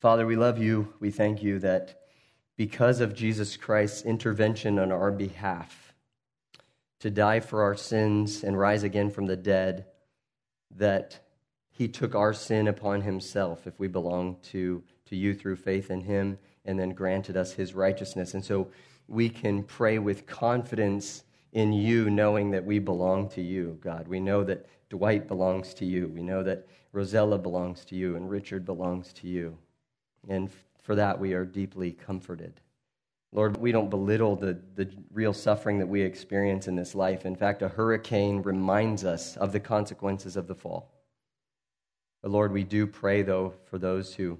Father, we love you. We thank you that because of Jesus Christ's intervention on our behalf to die for our sins and rise again from the dead, that he took our sin upon himself if we belong to, to you through faith in him and then granted us his righteousness. And so we can pray with confidence in you, knowing that we belong to you, God. We know that Dwight belongs to you. We know that Rosella belongs to you and Richard belongs to you. And for that, we are deeply comforted. Lord, we don't belittle the, the real suffering that we experience in this life. In fact, a hurricane reminds us of the consequences of the fall. But Lord, we do pray, though, for those who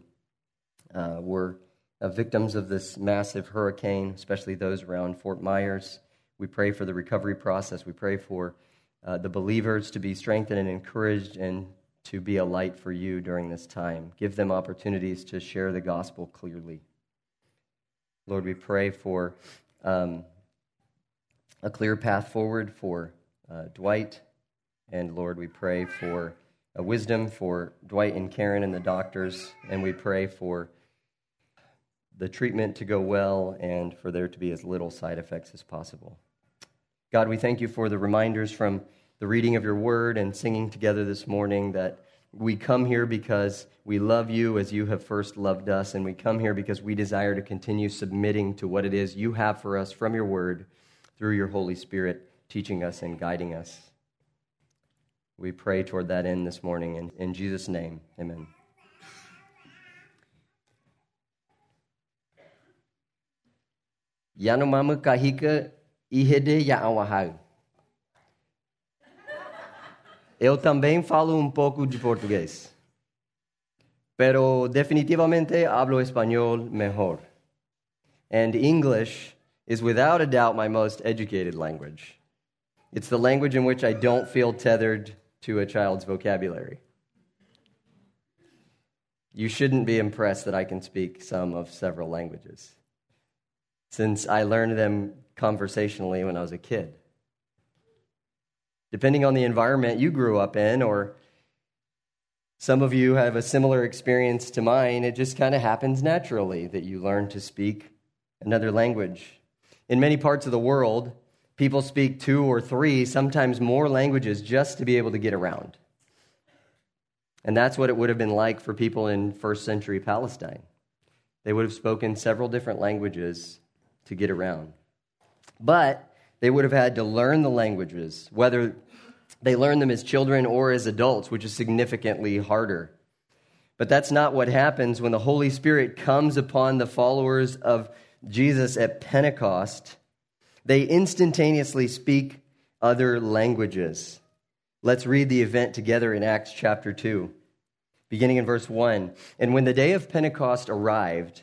uh, were uh, victims of this massive hurricane, especially those around Fort Myers. We pray for the recovery process. We pray for uh, the believers to be strengthened and encouraged and to be a light for you during this time. Give them opportunities to share the gospel clearly. Lord, we pray for um, a clear path forward for uh, Dwight. And Lord, we pray for a wisdom for Dwight and Karen and the doctors. And we pray for the treatment to go well and for there to be as little side effects as possible. God, we thank you for the reminders from the reading of your word and singing together this morning that we come here because we love you as you have first loved us, and we come here because we desire to continue submitting to what it is you have for us from your word through your Holy Spirit, teaching us and guiding us. We pray toward that end this morning. In, in Jesus' name, amen. Yanomama kahika ihede ya awahau. Eu também falo um pouco de português. Pero definitivamente hablo español mejor. And English is without a doubt my most educated language. It's the language in which I don't feel tethered to a child's vocabulary. You shouldn't be impressed that I can speak some of several languages, since I learned them conversationally when I was a kid depending on the environment you grew up in, or some of you have a similar experience to mine, it just kind of happens naturally that you learn to speak another language. In many parts of the world, people speak two or three, sometimes more languages just to be able to get around. And that's what it would have been like for people in first century Palestine. They would have spoken several different languages to get around. But they would have had to learn the languages, whether they learned them as children or as adults, which is significantly harder. But that's not what happens when the Holy Spirit comes upon the followers of Jesus at Pentecost. They instantaneously speak other languages. Let's read the event together in Acts chapter 2, beginning in verse 1. And when the day of Pentecost arrived,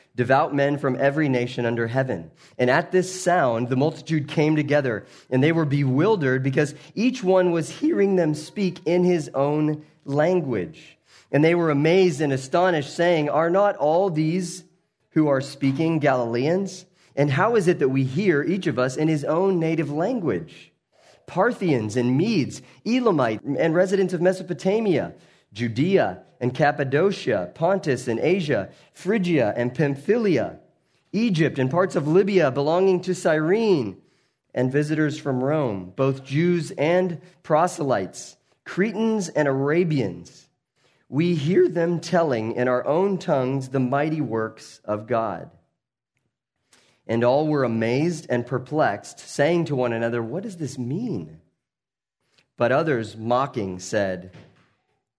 devout men from every nation under heaven. And at this sound, the multitude came together, and they were bewildered because each one was hearing them speak in his own language. And they were amazed and astonished, saying, Are not all these who are speaking Galileans? And how is it that we hear, each of us, in his own native language? Parthians and Medes, Elamite and residents of Mesopotamia, Judea and Cappadocia, Pontus and Asia, Phrygia and Pamphylia, Egypt and parts of Libya belonging to Cyrene, and visitors from Rome, both Jews and proselytes, Cretans and Arabians. We hear them telling in our own tongues the mighty works of God. And all were amazed and perplexed, saying to one another, What does this mean? But others, mocking, said,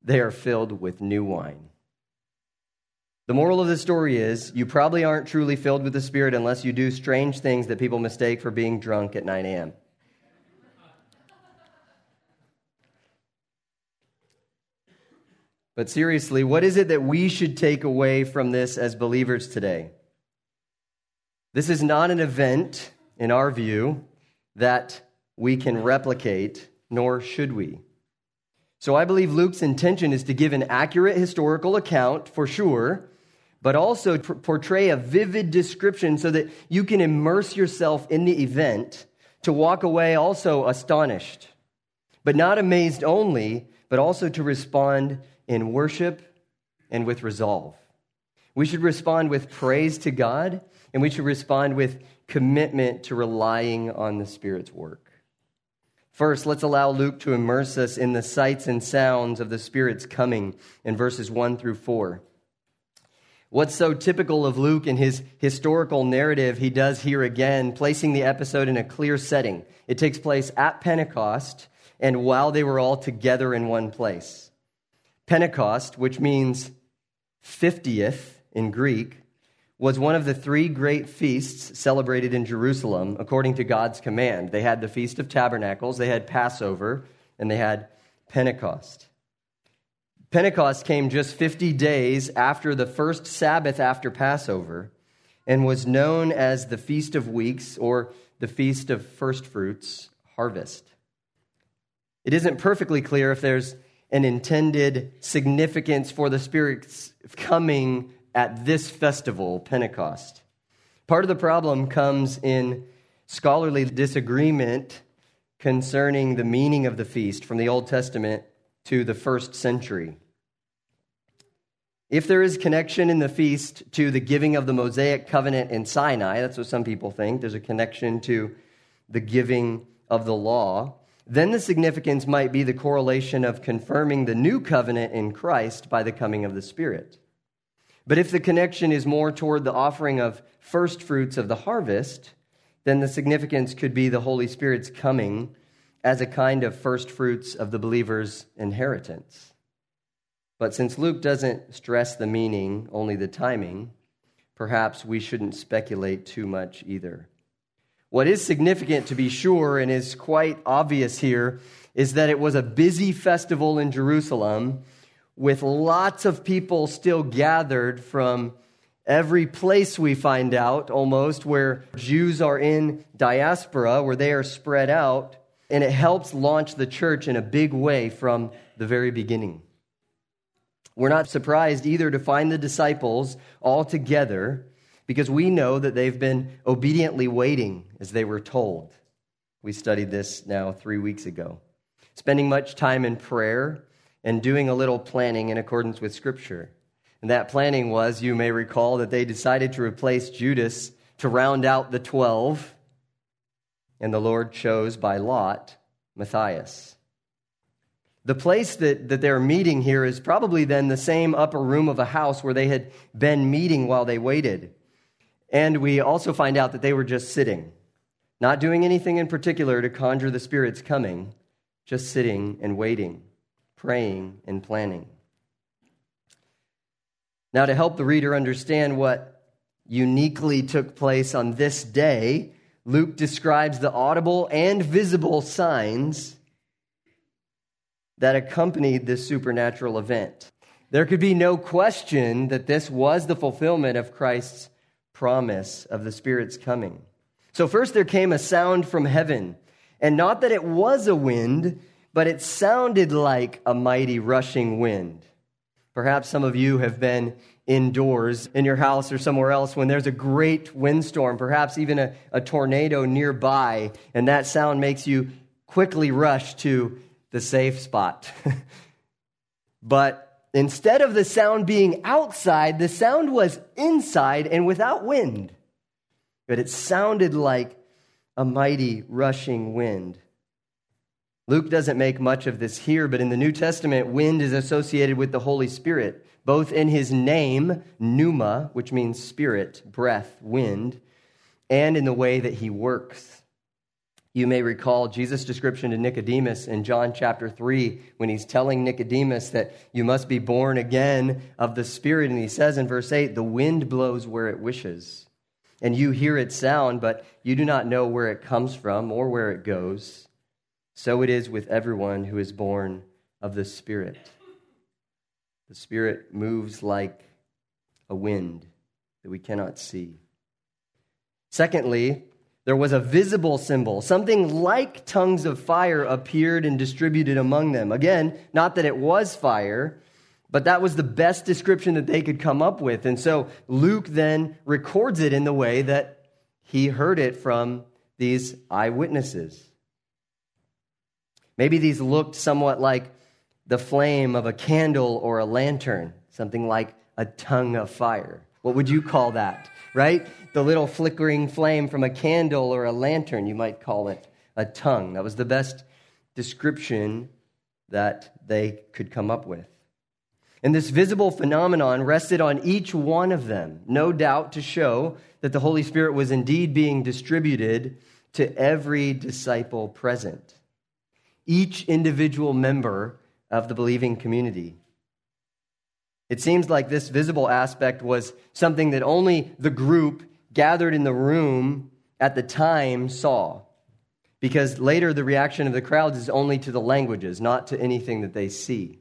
they are filled with new wine. The moral of the story is you probably aren't truly filled with the Spirit unless you do strange things that people mistake for being drunk at 9 a.m. But seriously, what is it that we should take away from this as believers today? This is not an event, in our view, that we can replicate, nor should we. So I believe Luke's intention is to give an accurate historical account, for sure, but also portray a vivid description so that you can immerse yourself in the event to walk away also astonished, but not amazed only, but also to respond in worship and with resolve. We should respond with praise to God, and we should respond with commitment to relying on the Spirit's work. First, let's allow Luke to immerse us in the sights and sounds of the Spirit's coming in verses 1 through 4. What's so typical of Luke in his historical narrative, he does here again, placing the episode in a clear setting. It takes place at Pentecost and while they were all together in one place. Pentecost, which means 50th in Greek, was one of the three great feasts celebrated in Jerusalem according to God's command. They had the Feast of Tabernacles, they had Passover, and they had Pentecost. Pentecost came just 50 days after the first Sabbath after Passover and was known as the Feast of Weeks or the Feast of First Fruits Harvest. It isn't perfectly clear if there's an intended significance for the Spirit's coming at this festival, Pentecost. Part of the problem comes in scholarly disagreement concerning the meaning of the feast from the Old Testament to the first century. If there is connection in the feast to the giving of the Mosaic covenant in Sinai, that's what some people think, there's a connection to the giving of the law then the significance might be the correlation of confirming the new covenant in Christ by the coming of the Spirit. But if the connection is more toward the offering of first fruits of the harvest, then the significance could be the Holy Spirit's coming as a kind of first fruits of the believer's inheritance. But since Luke doesn't stress the meaning, only the timing, perhaps we shouldn't speculate too much either. What is significant to be sure and is quite obvious here is that it was a busy festival in Jerusalem with lots of people still gathered from every place we find out almost where Jews are in diaspora, where they are spread out, and it helps launch the church in a big way from the very beginning. We're not surprised either to find the disciples all together because we know that they've been obediently waiting as they were told. We studied this now three weeks ago. Spending much time in prayer and doing a little planning in accordance with Scripture. And that planning was, you may recall, that they decided to replace Judas to round out the 12, and the Lord chose by lot Matthias. The place that, that they're meeting here is probably then the same upper room of a house where they had been meeting while they waited. And we also find out that they were just sitting, not doing anything in particular to conjure the Spirit's coming, just sitting and waiting, praying and planning. Now, to help the reader understand what uniquely took place on this day, Luke describes the audible and visible signs that accompanied this supernatural event. There could be no question that this was the fulfillment of Christ's promise of the Spirit's coming. So, first there came a sound from heaven, and not that it was a wind, but it sounded like a mighty rushing wind. Perhaps some of you have been indoors in your house or somewhere else when there's a great windstorm, perhaps even a, a tornado nearby, and that sound makes you quickly rush to the safe spot. but Instead of the sound being outside, the sound was inside and without wind. But it sounded like a mighty rushing wind. Luke doesn't make much of this here, but in the New Testament, wind is associated with the Holy Spirit, both in his name, pneuma, which means spirit, breath, wind, and in the way that he works. You may recall Jesus' description to Nicodemus in John chapter 3 when he's telling Nicodemus that you must be born again of the Spirit. And he says in verse 8, the wind blows where it wishes. And you hear its sound, but you do not know where it comes from or where it goes. So it is with everyone who is born of the Spirit. The Spirit moves like a wind that we cannot see. Secondly, there was a visible symbol. Something like tongues of fire appeared and distributed among them. Again, not that it was fire, but that was the best description that they could come up with. And so Luke then records it in the way that he heard it from these eyewitnesses. Maybe these looked somewhat like the flame of a candle or a lantern, something like a tongue of fire. What would you call that, right? The little flickering flame from a candle or a lantern, you might call it a tongue. That was the best description that they could come up with. And this visible phenomenon rested on each one of them, no doubt to show that the Holy Spirit was indeed being distributed to every disciple present, each individual member of the believing community. It seems like this visible aspect was something that only the group gathered in the room at the time saw. Because later the reaction of the crowds is only to the languages, not to anything that they see.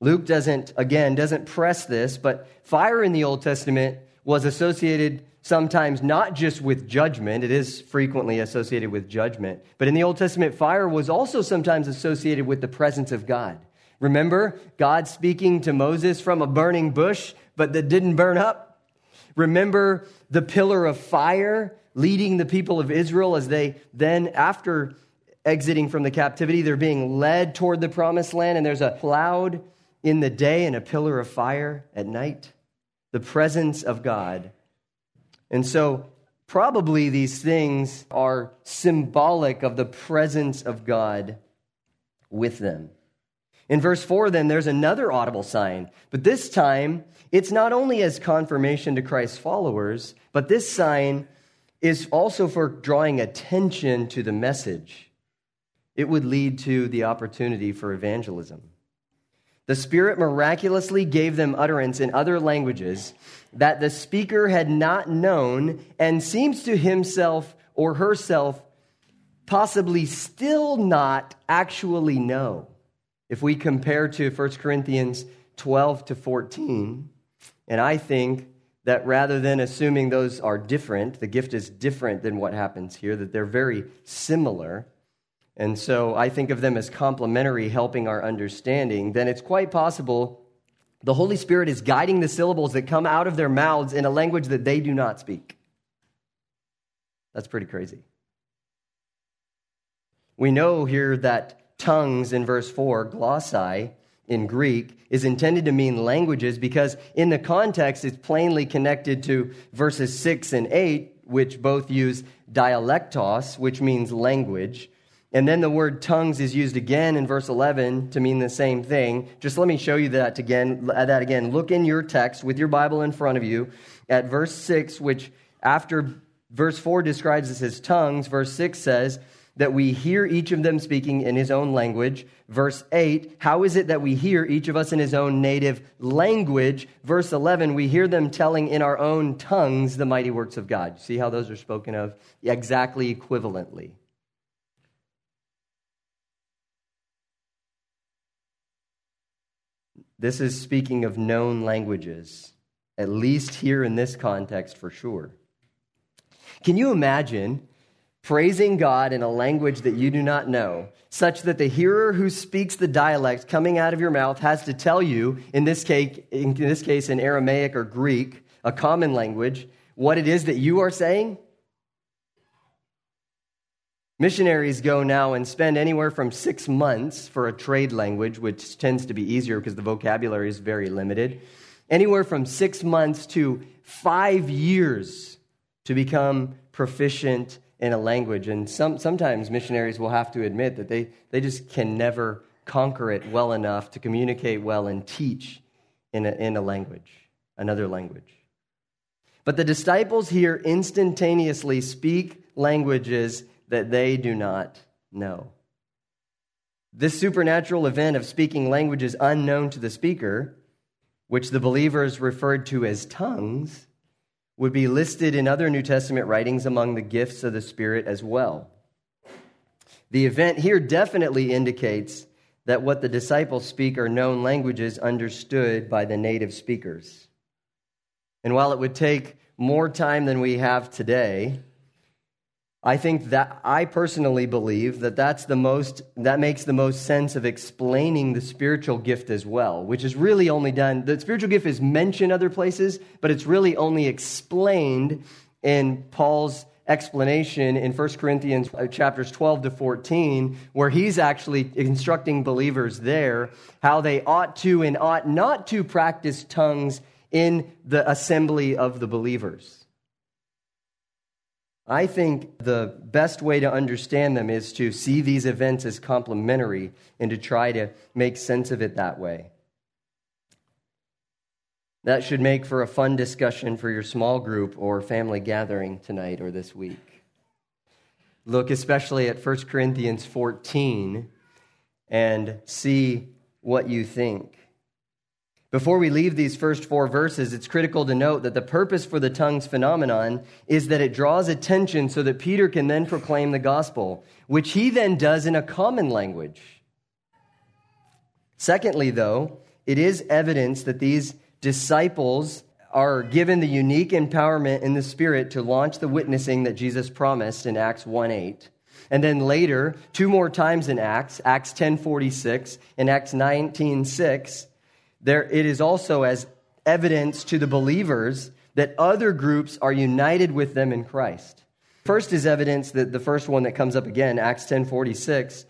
Luke doesn't, again, doesn't press this, but fire in the Old Testament was associated sometimes not just with judgment, it is frequently associated with judgment, but in the Old Testament, fire was also sometimes associated with the presence of God. Remember God speaking to Moses from a burning bush, but that didn't burn up? Remember the pillar of fire leading the people of Israel as they then, after exiting from the captivity, they're being led toward the promised land, and there's a cloud in the day and a pillar of fire at night? The presence of God. And so, probably these things are symbolic of the presence of God with them. In verse 4, then, there's another audible sign, but this time it's not only as confirmation to Christ's followers, but this sign is also for drawing attention to the message. It would lead to the opportunity for evangelism. The Spirit miraculously gave them utterance in other languages that the speaker had not known and seems to himself or herself possibly still not actually know. If we compare to 1 Corinthians 12 to 14, and I think that rather than assuming those are different, the gift is different than what happens here, that they're very similar, and so I think of them as complementary, helping our understanding, then it's quite possible the Holy Spirit is guiding the syllables that come out of their mouths in a language that they do not speak. That's pretty crazy. We know here that tongues in verse 4, glossai in Greek, is intended to mean languages because in the context it's plainly connected to verses 6 and 8, which both use dialectos, which means language. And then the word tongues is used again in verse 11 to mean the same thing. Just let me show you that again. That again. Look in your text with your Bible in front of you at verse 6, which after verse 4 describes this as tongues, verse 6 says, that we hear each of them speaking in his own language. Verse 8, how is it that we hear each of us in his own native language? Verse 11, we hear them telling in our own tongues the mighty works of God. See how those are spoken of exactly equivalently. This is speaking of known languages, at least here in this context for sure. Can you imagine praising God in a language that you do not know, such that the hearer who speaks the dialect coming out of your mouth has to tell you, in this case, in this case in Aramaic or Greek, a common language, what it is that you are saying? Missionaries go now and spend anywhere from six months for a trade language, which tends to be easier because the vocabulary is very limited. Anywhere from six months to five years to become proficient in a language. And some, sometimes missionaries will have to admit that they, they just can never conquer it well enough to communicate well and teach in a, in a language, another language. But the disciples here instantaneously speak languages that they do not know. This supernatural event of speaking languages unknown to the speaker, which the believers referred to as tongues, would be listed in other New Testament writings among the gifts of the Spirit as well. The event here definitely indicates that what the disciples speak are known languages understood by the native speakers. And while it would take more time than we have today, I think that I personally believe that that's the most that makes the most sense of explaining the spiritual gift as well, which is really only done the spiritual gift is mentioned other places, but it's really only explained in Paul's explanation in 1 Corinthians uh, chapters 12 to 14, where he's actually instructing believers there how they ought to and ought not to practice tongues in the assembly of the believers. I think the best way to understand them is to see these events as complementary and to try to make sense of it that way. That should make for a fun discussion for your small group or family gathering tonight or this week. Look especially at 1 Corinthians 14 and see what you think. Before we leave these first four verses, it's critical to note that the purpose for the tongues phenomenon is that it draws attention so that Peter can then proclaim the gospel, which he then does in a common language. Secondly, though, it is evidence that these disciples are given the unique empowerment in the Spirit to launch the witnessing that Jesus promised in Acts 1 8. And then later, two more times in Acts, Acts 10:46 and Acts 19:6, there it is also as evidence to the believers that other groups are united with them in Christ. First is evidence that the first one that comes up again, Acts 10:46,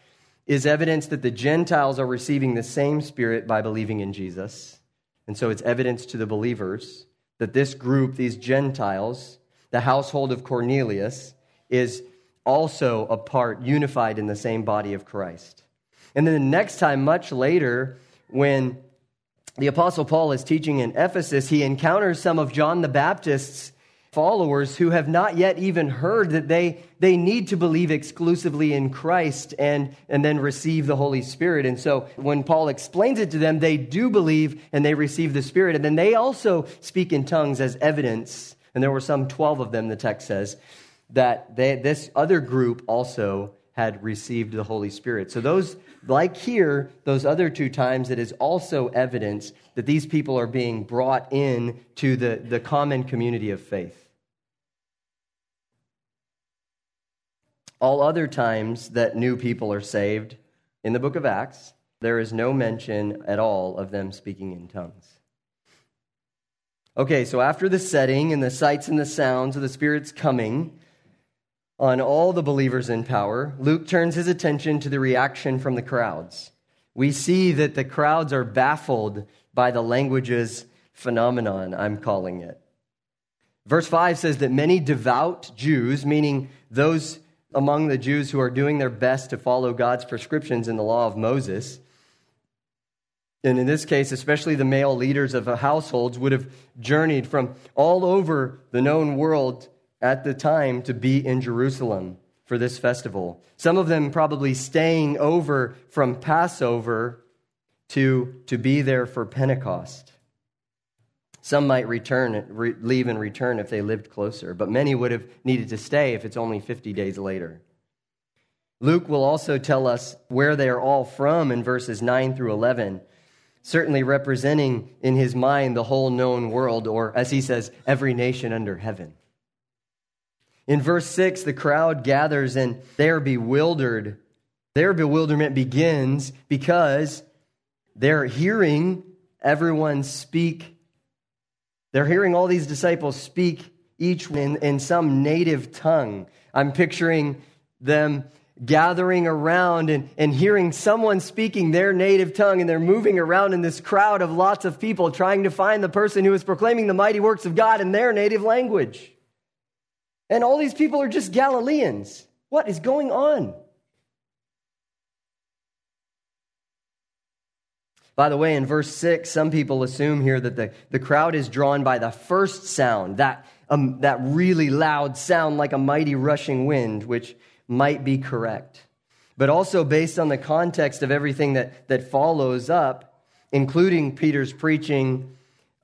is evidence that the Gentiles are receiving the same spirit by believing in Jesus. And so it's evidence to the believers that this group, these Gentiles, the household of Cornelius, is also a part, unified in the same body of Christ. And then the next time, much later, when the Apostle Paul is teaching in Ephesus, he encounters some of John the Baptist's followers who have not yet even heard that they, they need to believe exclusively in Christ and, and then receive the Holy Spirit. And so when Paul explains it to them, they do believe and they receive the Spirit. And then they also speak in tongues as evidence. And there were some 12 of them, the text says, that they, this other group also had received the Holy Spirit. So those, like here, those other two times, it is also evidence that these people are being brought in to the, the common community of faith. All other times that new people are saved in the book of Acts, there is no mention at all of them speaking in tongues. Okay, so after the setting and the sights and the sounds of the Spirit's coming on all the believers in power, Luke turns his attention to the reaction from the crowds. We see that the crowds are baffled by the languages phenomenon, I'm calling it. Verse 5 says that many devout Jews, meaning those among the Jews who are doing their best to follow God's prescriptions in the law of Moses. And in this case, especially the male leaders of households would have journeyed from all over the known world at the time to be in Jerusalem for this festival. Some of them probably staying over from Passover to, to be there for Pentecost. Some might return, re, leave and return if they lived closer, but many would have needed to stay if it's only 50 days later. Luke will also tell us where they are all from in verses 9 through 11, certainly representing in his mind the whole known world, or as he says, every nation under heaven. In verse 6, the crowd gathers and they are bewildered. Their bewilderment begins because they're hearing everyone speak they're hearing all these disciples speak each in, in some native tongue. I'm picturing them gathering around and, and hearing someone speaking their native tongue, and they're moving around in this crowd of lots of people trying to find the person who is proclaiming the mighty works of God in their native language. And all these people are just Galileans. What is going on? By the way, in verse 6, some people assume here that the, the crowd is drawn by the first sound, that, um, that really loud sound like a mighty rushing wind, which might be correct. But also based on the context of everything that, that follows up, including Peter's preaching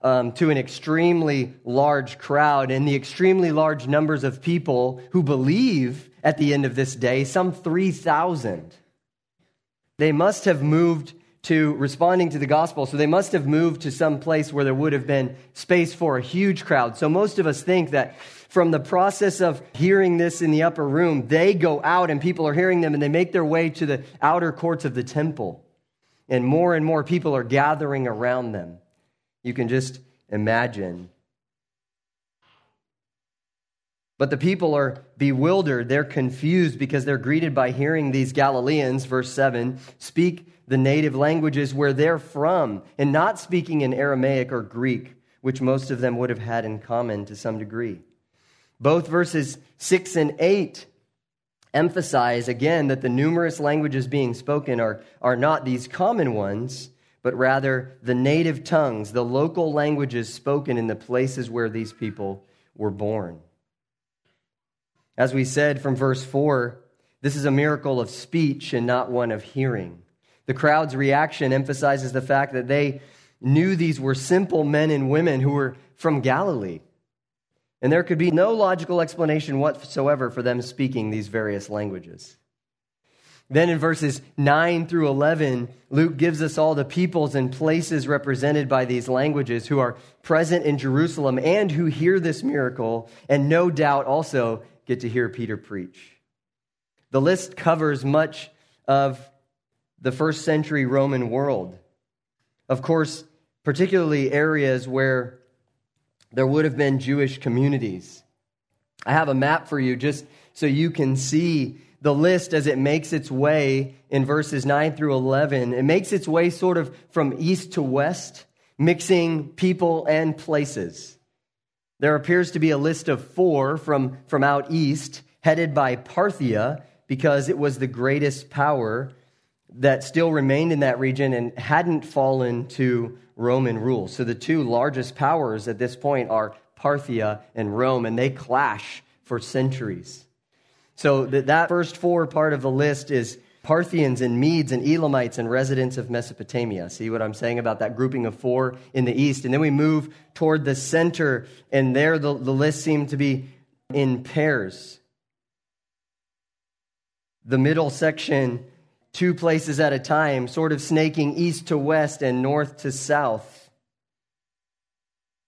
um, to an extremely large crowd and the extremely large numbers of people who believe at the end of this day, some 3,000. They must have moved to responding to the gospel. So they must have moved to some place where there would have been space for a huge crowd. So most of us think that from the process of hearing this in the upper room, they go out and people are hearing them and they make their way to the outer courts of the temple. And more and more people are gathering around them. You can just imagine. But the people are bewildered. They're confused because they're greeted by hearing these Galileans, verse 7, speak the native languages where they're from and not speaking in Aramaic or Greek, which most of them would have had in common to some degree. Both verses 6 and 8 emphasize again that the numerous languages being spoken are, are not these common ones, but rather the native tongues, the local languages spoken in the places where these people were born. As we said from verse 4, this is a miracle of speech and not one of hearing. The crowd's reaction emphasizes the fact that they knew these were simple men and women who were from Galilee. And there could be no logical explanation whatsoever for them speaking these various languages. Then in verses 9 through 11, Luke gives us all the peoples and places represented by these languages who are present in Jerusalem and who hear this miracle, and no doubt also get to hear Peter preach. The list covers much of the first century Roman world. Of course, particularly areas where there would have been Jewish communities. I have a map for you just so you can see the list as it makes its way in verses 9 through 11. It makes its way sort of from east to west, mixing people and places. There appears to be a list of four from, from out east, headed by Parthia, because it was the greatest power that still remained in that region and hadn't fallen to Roman rule. So the two largest powers at this point are Parthia and Rome, and they clash for centuries. So that that first four part of the list is Parthians and Medes and Elamites and residents of Mesopotamia. See what I'm saying about that grouping of four in the east? And then we move toward the center, and there the, the list seemed to be in pairs. The middle section two places at a time, sort of snaking east to west and north to south.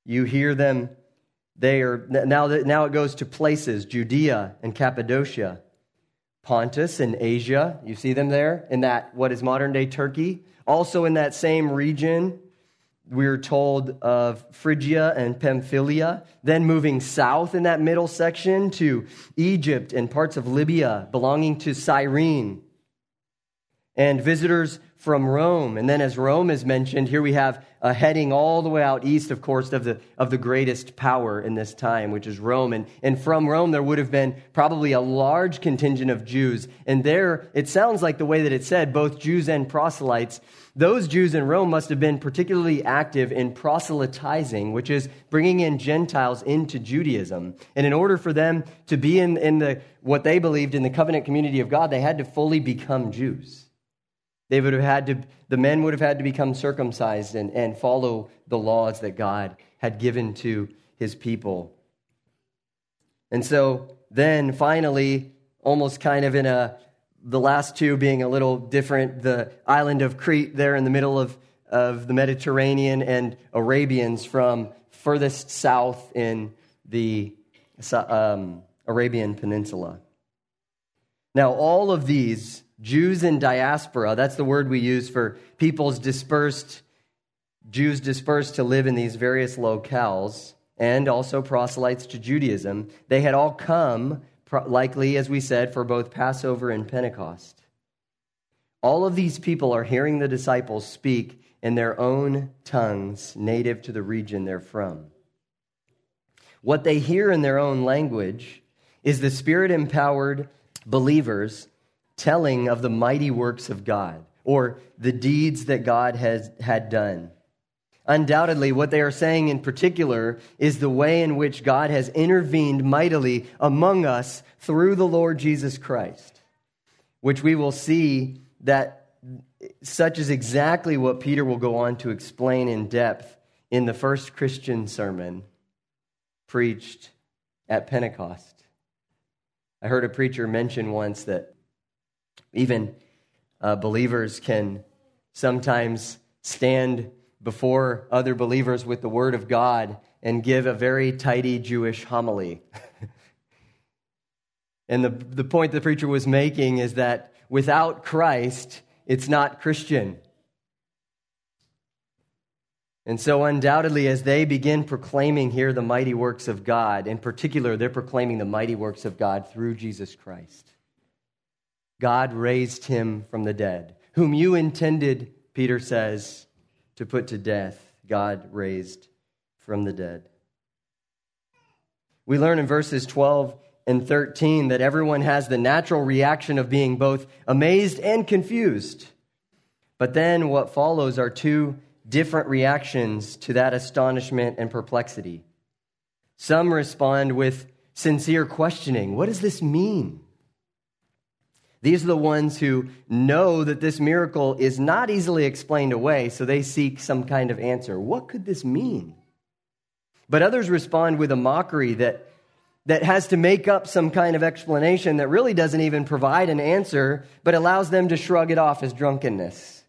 You hear them, they are now, now it goes to places Judea and Cappadocia, Pontus and Asia. You see them there in that, what is modern day Turkey. Also in that same region, we're told of Phrygia and Pamphylia, then moving south in that middle section to Egypt and parts of Libya belonging to Cyrene and visitors from Rome. And then, as Rome is mentioned, here we have a heading all the way out east, of course, of the, of the greatest power in this time, which is Rome. And, and from Rome, there would have been probably a large contingent of Jews. And there, it sounds like the way that it said, both Jews and proselytes. Those Jews in Rome must have been particularly active in proselytizing, which is bringing in Gentiles into Judaism. And in order for them to be in, in the, what they believed in the covenant community of God, they had to fully become Jews. They would have had to, the men would have had to become circumcised and, and follow the laws that God had given to his people. And so then finally, almost kind of in a, the last two being a little different, the island of Crete there in the middle of, of the Mediterranean and Arabians from furthest south in the um, Arabian Peninsula. Now, all of these Jews in diaspora, that's the word we use for peoples dispersed, Jews dispersed to live in these various locales, and also proselytes to Judaism. They had all come, likely, as we said, for both Passover and Pentecost. All of these people are hearing the disciples speak in their own tongues, native to the region they're from. What they hear in their own language is the spirit empowered believers telling of the mighty works of God or the deeds that God has had done. Undoubtedly, what they are saying in particular is the way in which God has intervened mightily among us through the Lord Jesus Christ, which we will see that such is exactly what Peter will go on to explain in depth in the first Christian sermon preached at Pentecost. I heard a preacher mention once that even uh, believers can sometimes stand before other believers with the Word of God and give a very tidy Jewish homily. and the, the point the preacher was making is that without Christ, it's not Christian. And so, undoubtedly, as they begin proclaiming here the mighty works of God, in particular, they're proclaiming the mighty works of God through Jesus Christ. God raised him from the dead, whom you intended, Peter says, to put to death. God raised from the dead. We learn in verses 12 and 13 that everyone has the natural reaction of being both amazed and confused. But then what follows are two different reactions to that astonishment and perplexity. Some respond with sincere questioning What does this mean? These are the ones who know that this miracle is not easily explained away, so they seek some kind of answer. What could this mean? But others respond with a mockery that, that has to make up some kind of explanation that really doesn't even provide an answer, but allows them to shrug it off as drunkenness.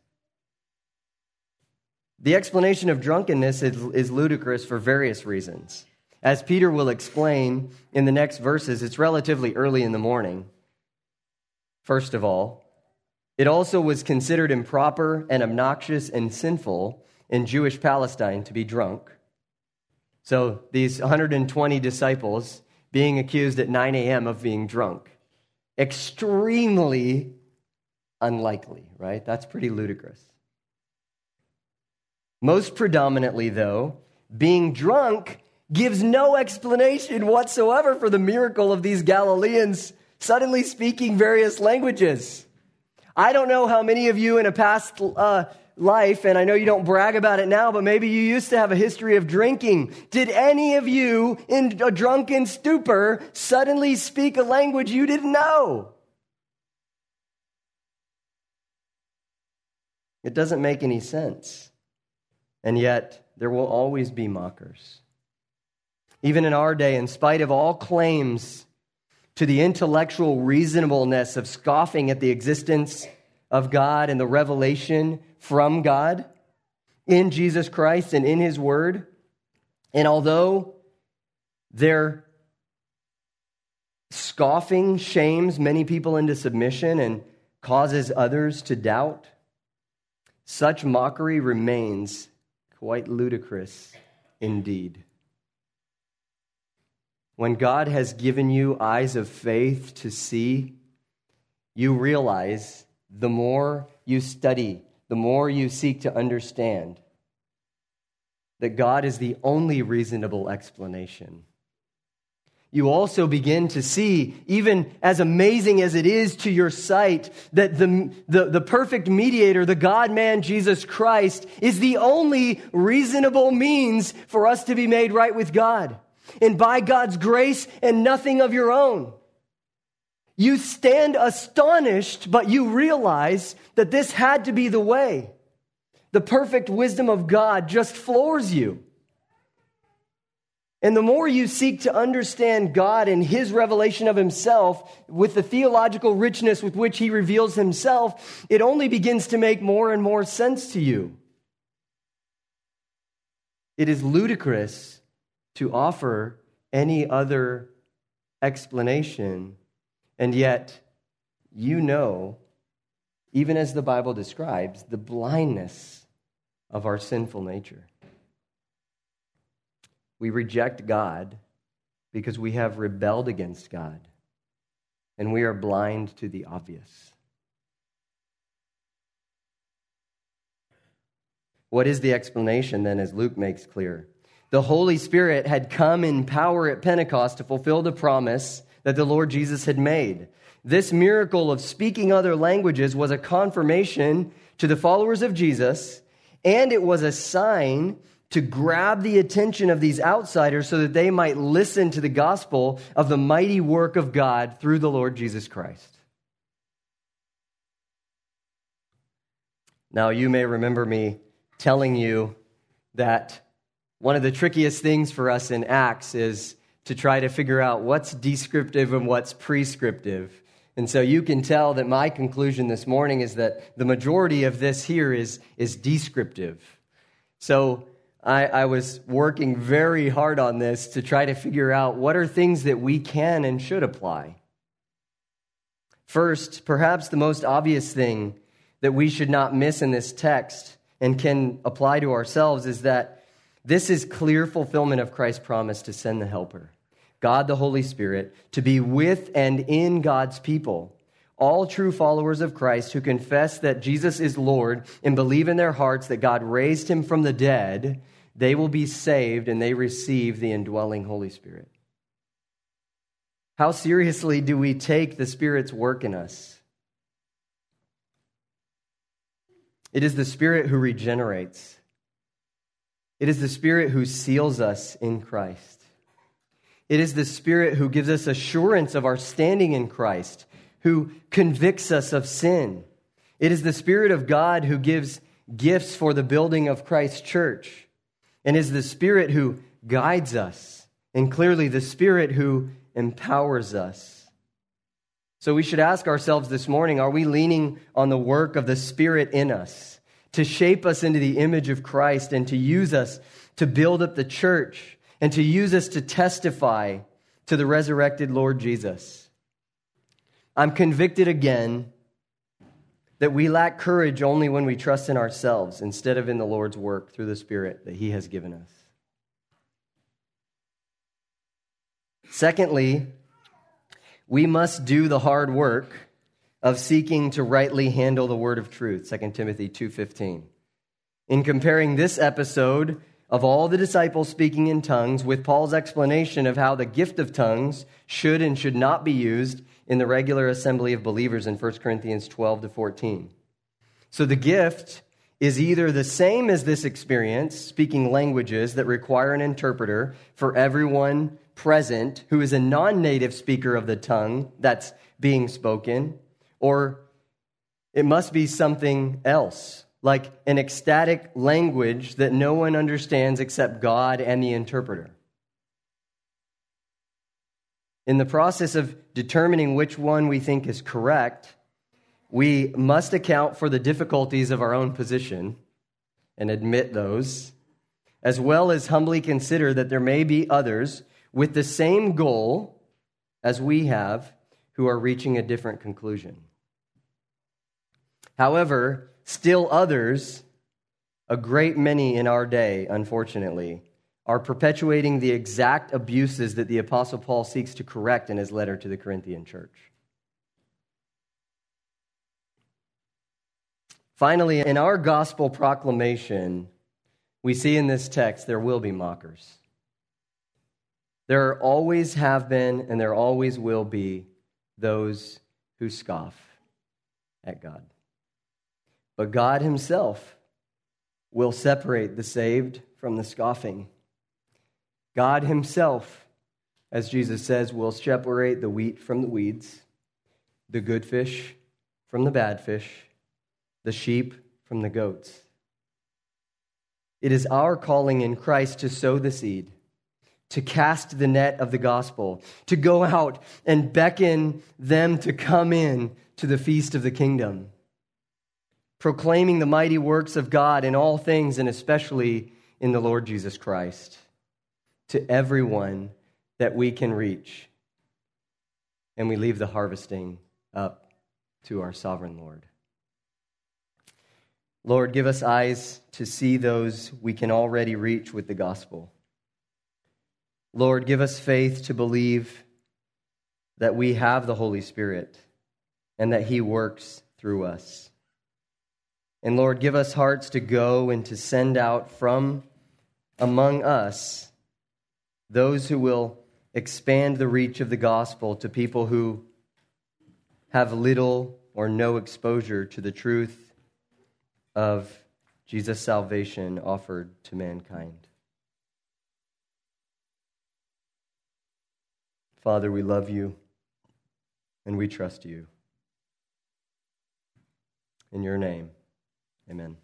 The explanation of drunkenness is, is, ludicrous for various reasons. As Peter will explain in the next verses, it's relatively early in the morning. First of all, it also was considered improper and obnoxious and sinful in Jewish Palestine to be drunk. So these 120 disciples being accused at 9 a.m. of being drunk. Extremely unlikely, right? That's pretty ludicrous. Most predominantly, though, being drunk gives no explanation whatsoever for the miracle of these Galileans suddenly speaking various languages. I don't know how many of you in a past uh, life, and I know you don't brag about it now, but maybe you used to have a history of drinking. Did any of you in a drunken stupor suddenly speak a language you didn't know? It doesn't make any sense. And yet, there will always be mockers. Even in our day, in spite of all claims to the intellectual reasonableness of scoffing at the existence of God and the revelation from God in Jesus Christ and in His Word, and although their scoffing shames many people into submission and causes others to doubt, such mockery remains quite ludicrous indeed. When God has given you eyes of faith to see, you realize the more you study, the more you seek to understand, that God is the only reasonable explanation you also begin to see, even as amazing as it is to your sight, that the, the, the perfect mediator, the God man Jesus Christ, is the only reasonable means for us to be made right with God. And by God's grace and nothing of your own. You stand astonished, but you realize that this had to be the way. The perfect wisdom of God just floors you. And the more you seek to understand God and His revelation of Himself with the theological richness with which He reveals Himself, it only begins to make more and more sense to you. It is ludicrous to offer any other explanation, and yet you know, even as the Bible describes, the blindness of our sinful nature. We reject God because we have rebelled against God and we are blind to the obvious. What is the explanation then, as Luke makes clear? The Holy Spirit had come in power at Pentecost to fulfill the promise that the Lord Jesus had made. This miracle of speaking other languages was a confirmation to the followers of Jesus, and it was a sign to grab the attention of these outsiders so that they might listen to the gospel of the mighty work of God through the Lord Jesus Christ. Now, you may remember me telling you that one of the trickiest things for us in Acts is to try to figure out what's descriptive and what's prescriptive. And so you can tell that my conclusion this morning is that the majority of this here is, is descriptive. So I, I, was working very hard on this to try to figure out what are things that we can and should apply. First, perhaps the most obvious thing that we should not miss in this text and can apply to ourselves is that this is clear fulfillment of Christ's promise to send the Helper. God the Holy Spirit, to be with and in God's people. All true followers of Christ who confess that Jesus is Lord and believe in their hearts that God raised him from the dead, they will be saved and they receive the indwelling Holy Spirit. How seriously do we take the Spirit's work in us? It is the Spirit who regenerates. It is the Spirit who seals us in Christ. It is the Spirit who gives us assurance of our standing in Christ, who convicts us of sin. It is the Spirit of God who gives gifts for the building of Christ's church, and is the Spirit who guides us, and clearly the Spirit who empowers us. So we should ask ourselves this morning are we leaning on the work of the Spirit in us to shape us into the image of Christ and to use us to build up the church? and to use us to testify to the resurrected Lord Jesus. I'm convicted again that we lack courage only when we trust in ourselves instead of in the Lord's work through the Spirit that He has given us. Secondly, we must do the hard work of seeking to rightly handle the word of truth 2 timothy 2.15 in comparing this episode of all the disciples speaking in tongues with Paul's explanation of how the gift of tongues should and should not be used in the regular assembly of believers in 1 Corinthians 12 to 14. So the gift is either the same as this experience, speaking languages that require an interpreter for everyone present who is a non native speaker of the tongue that's being spoken, or it must be something else like an ecstatic language that no one understands except God and the interpreter. In the process of determining which one we think is correct, we must account for the difficulties of our own position and admit those, as well as humbly consider that there may be others with the same goal as we have who are reaching a different conclusion. However, Still others, a great many in our day, unfortunately, are perpetuating the exact abuses that the Apostle Paul seeks to correct in his letter to the Corinthian church. Finally, in our gospel proclamation, we see in this text there will be mockers. There always have been and there always will be those who scoff at God. But God Himself will separate the saved from the scoffing. God Himself, as Jesus says, will separate the wheat from the weeds, the good fish from the bad fish, the sheep from the goats. It is our calling in Christ to sow the seed, to cast the net of the gospel, to go out and beckon them to come in to the feast of the kingdom proclaiming the mighty works of God in all things and especially in the Lord Jesus Christ to everyone that we can reach. And we leave the harvesting up to our sovereign Lord. Lord, give us eyes to see those we can already reach with the gospel. Lord, give us faith to believe that we have the Holy Spirit and that He works through us. And Lord, give us hearts to go and to send out from among us those who will expand the reach of the gospel to people who have little or no exposure to the truth of Jesus' salvation offered to mankind. Father, we love you and we trust you. In your name. Amen.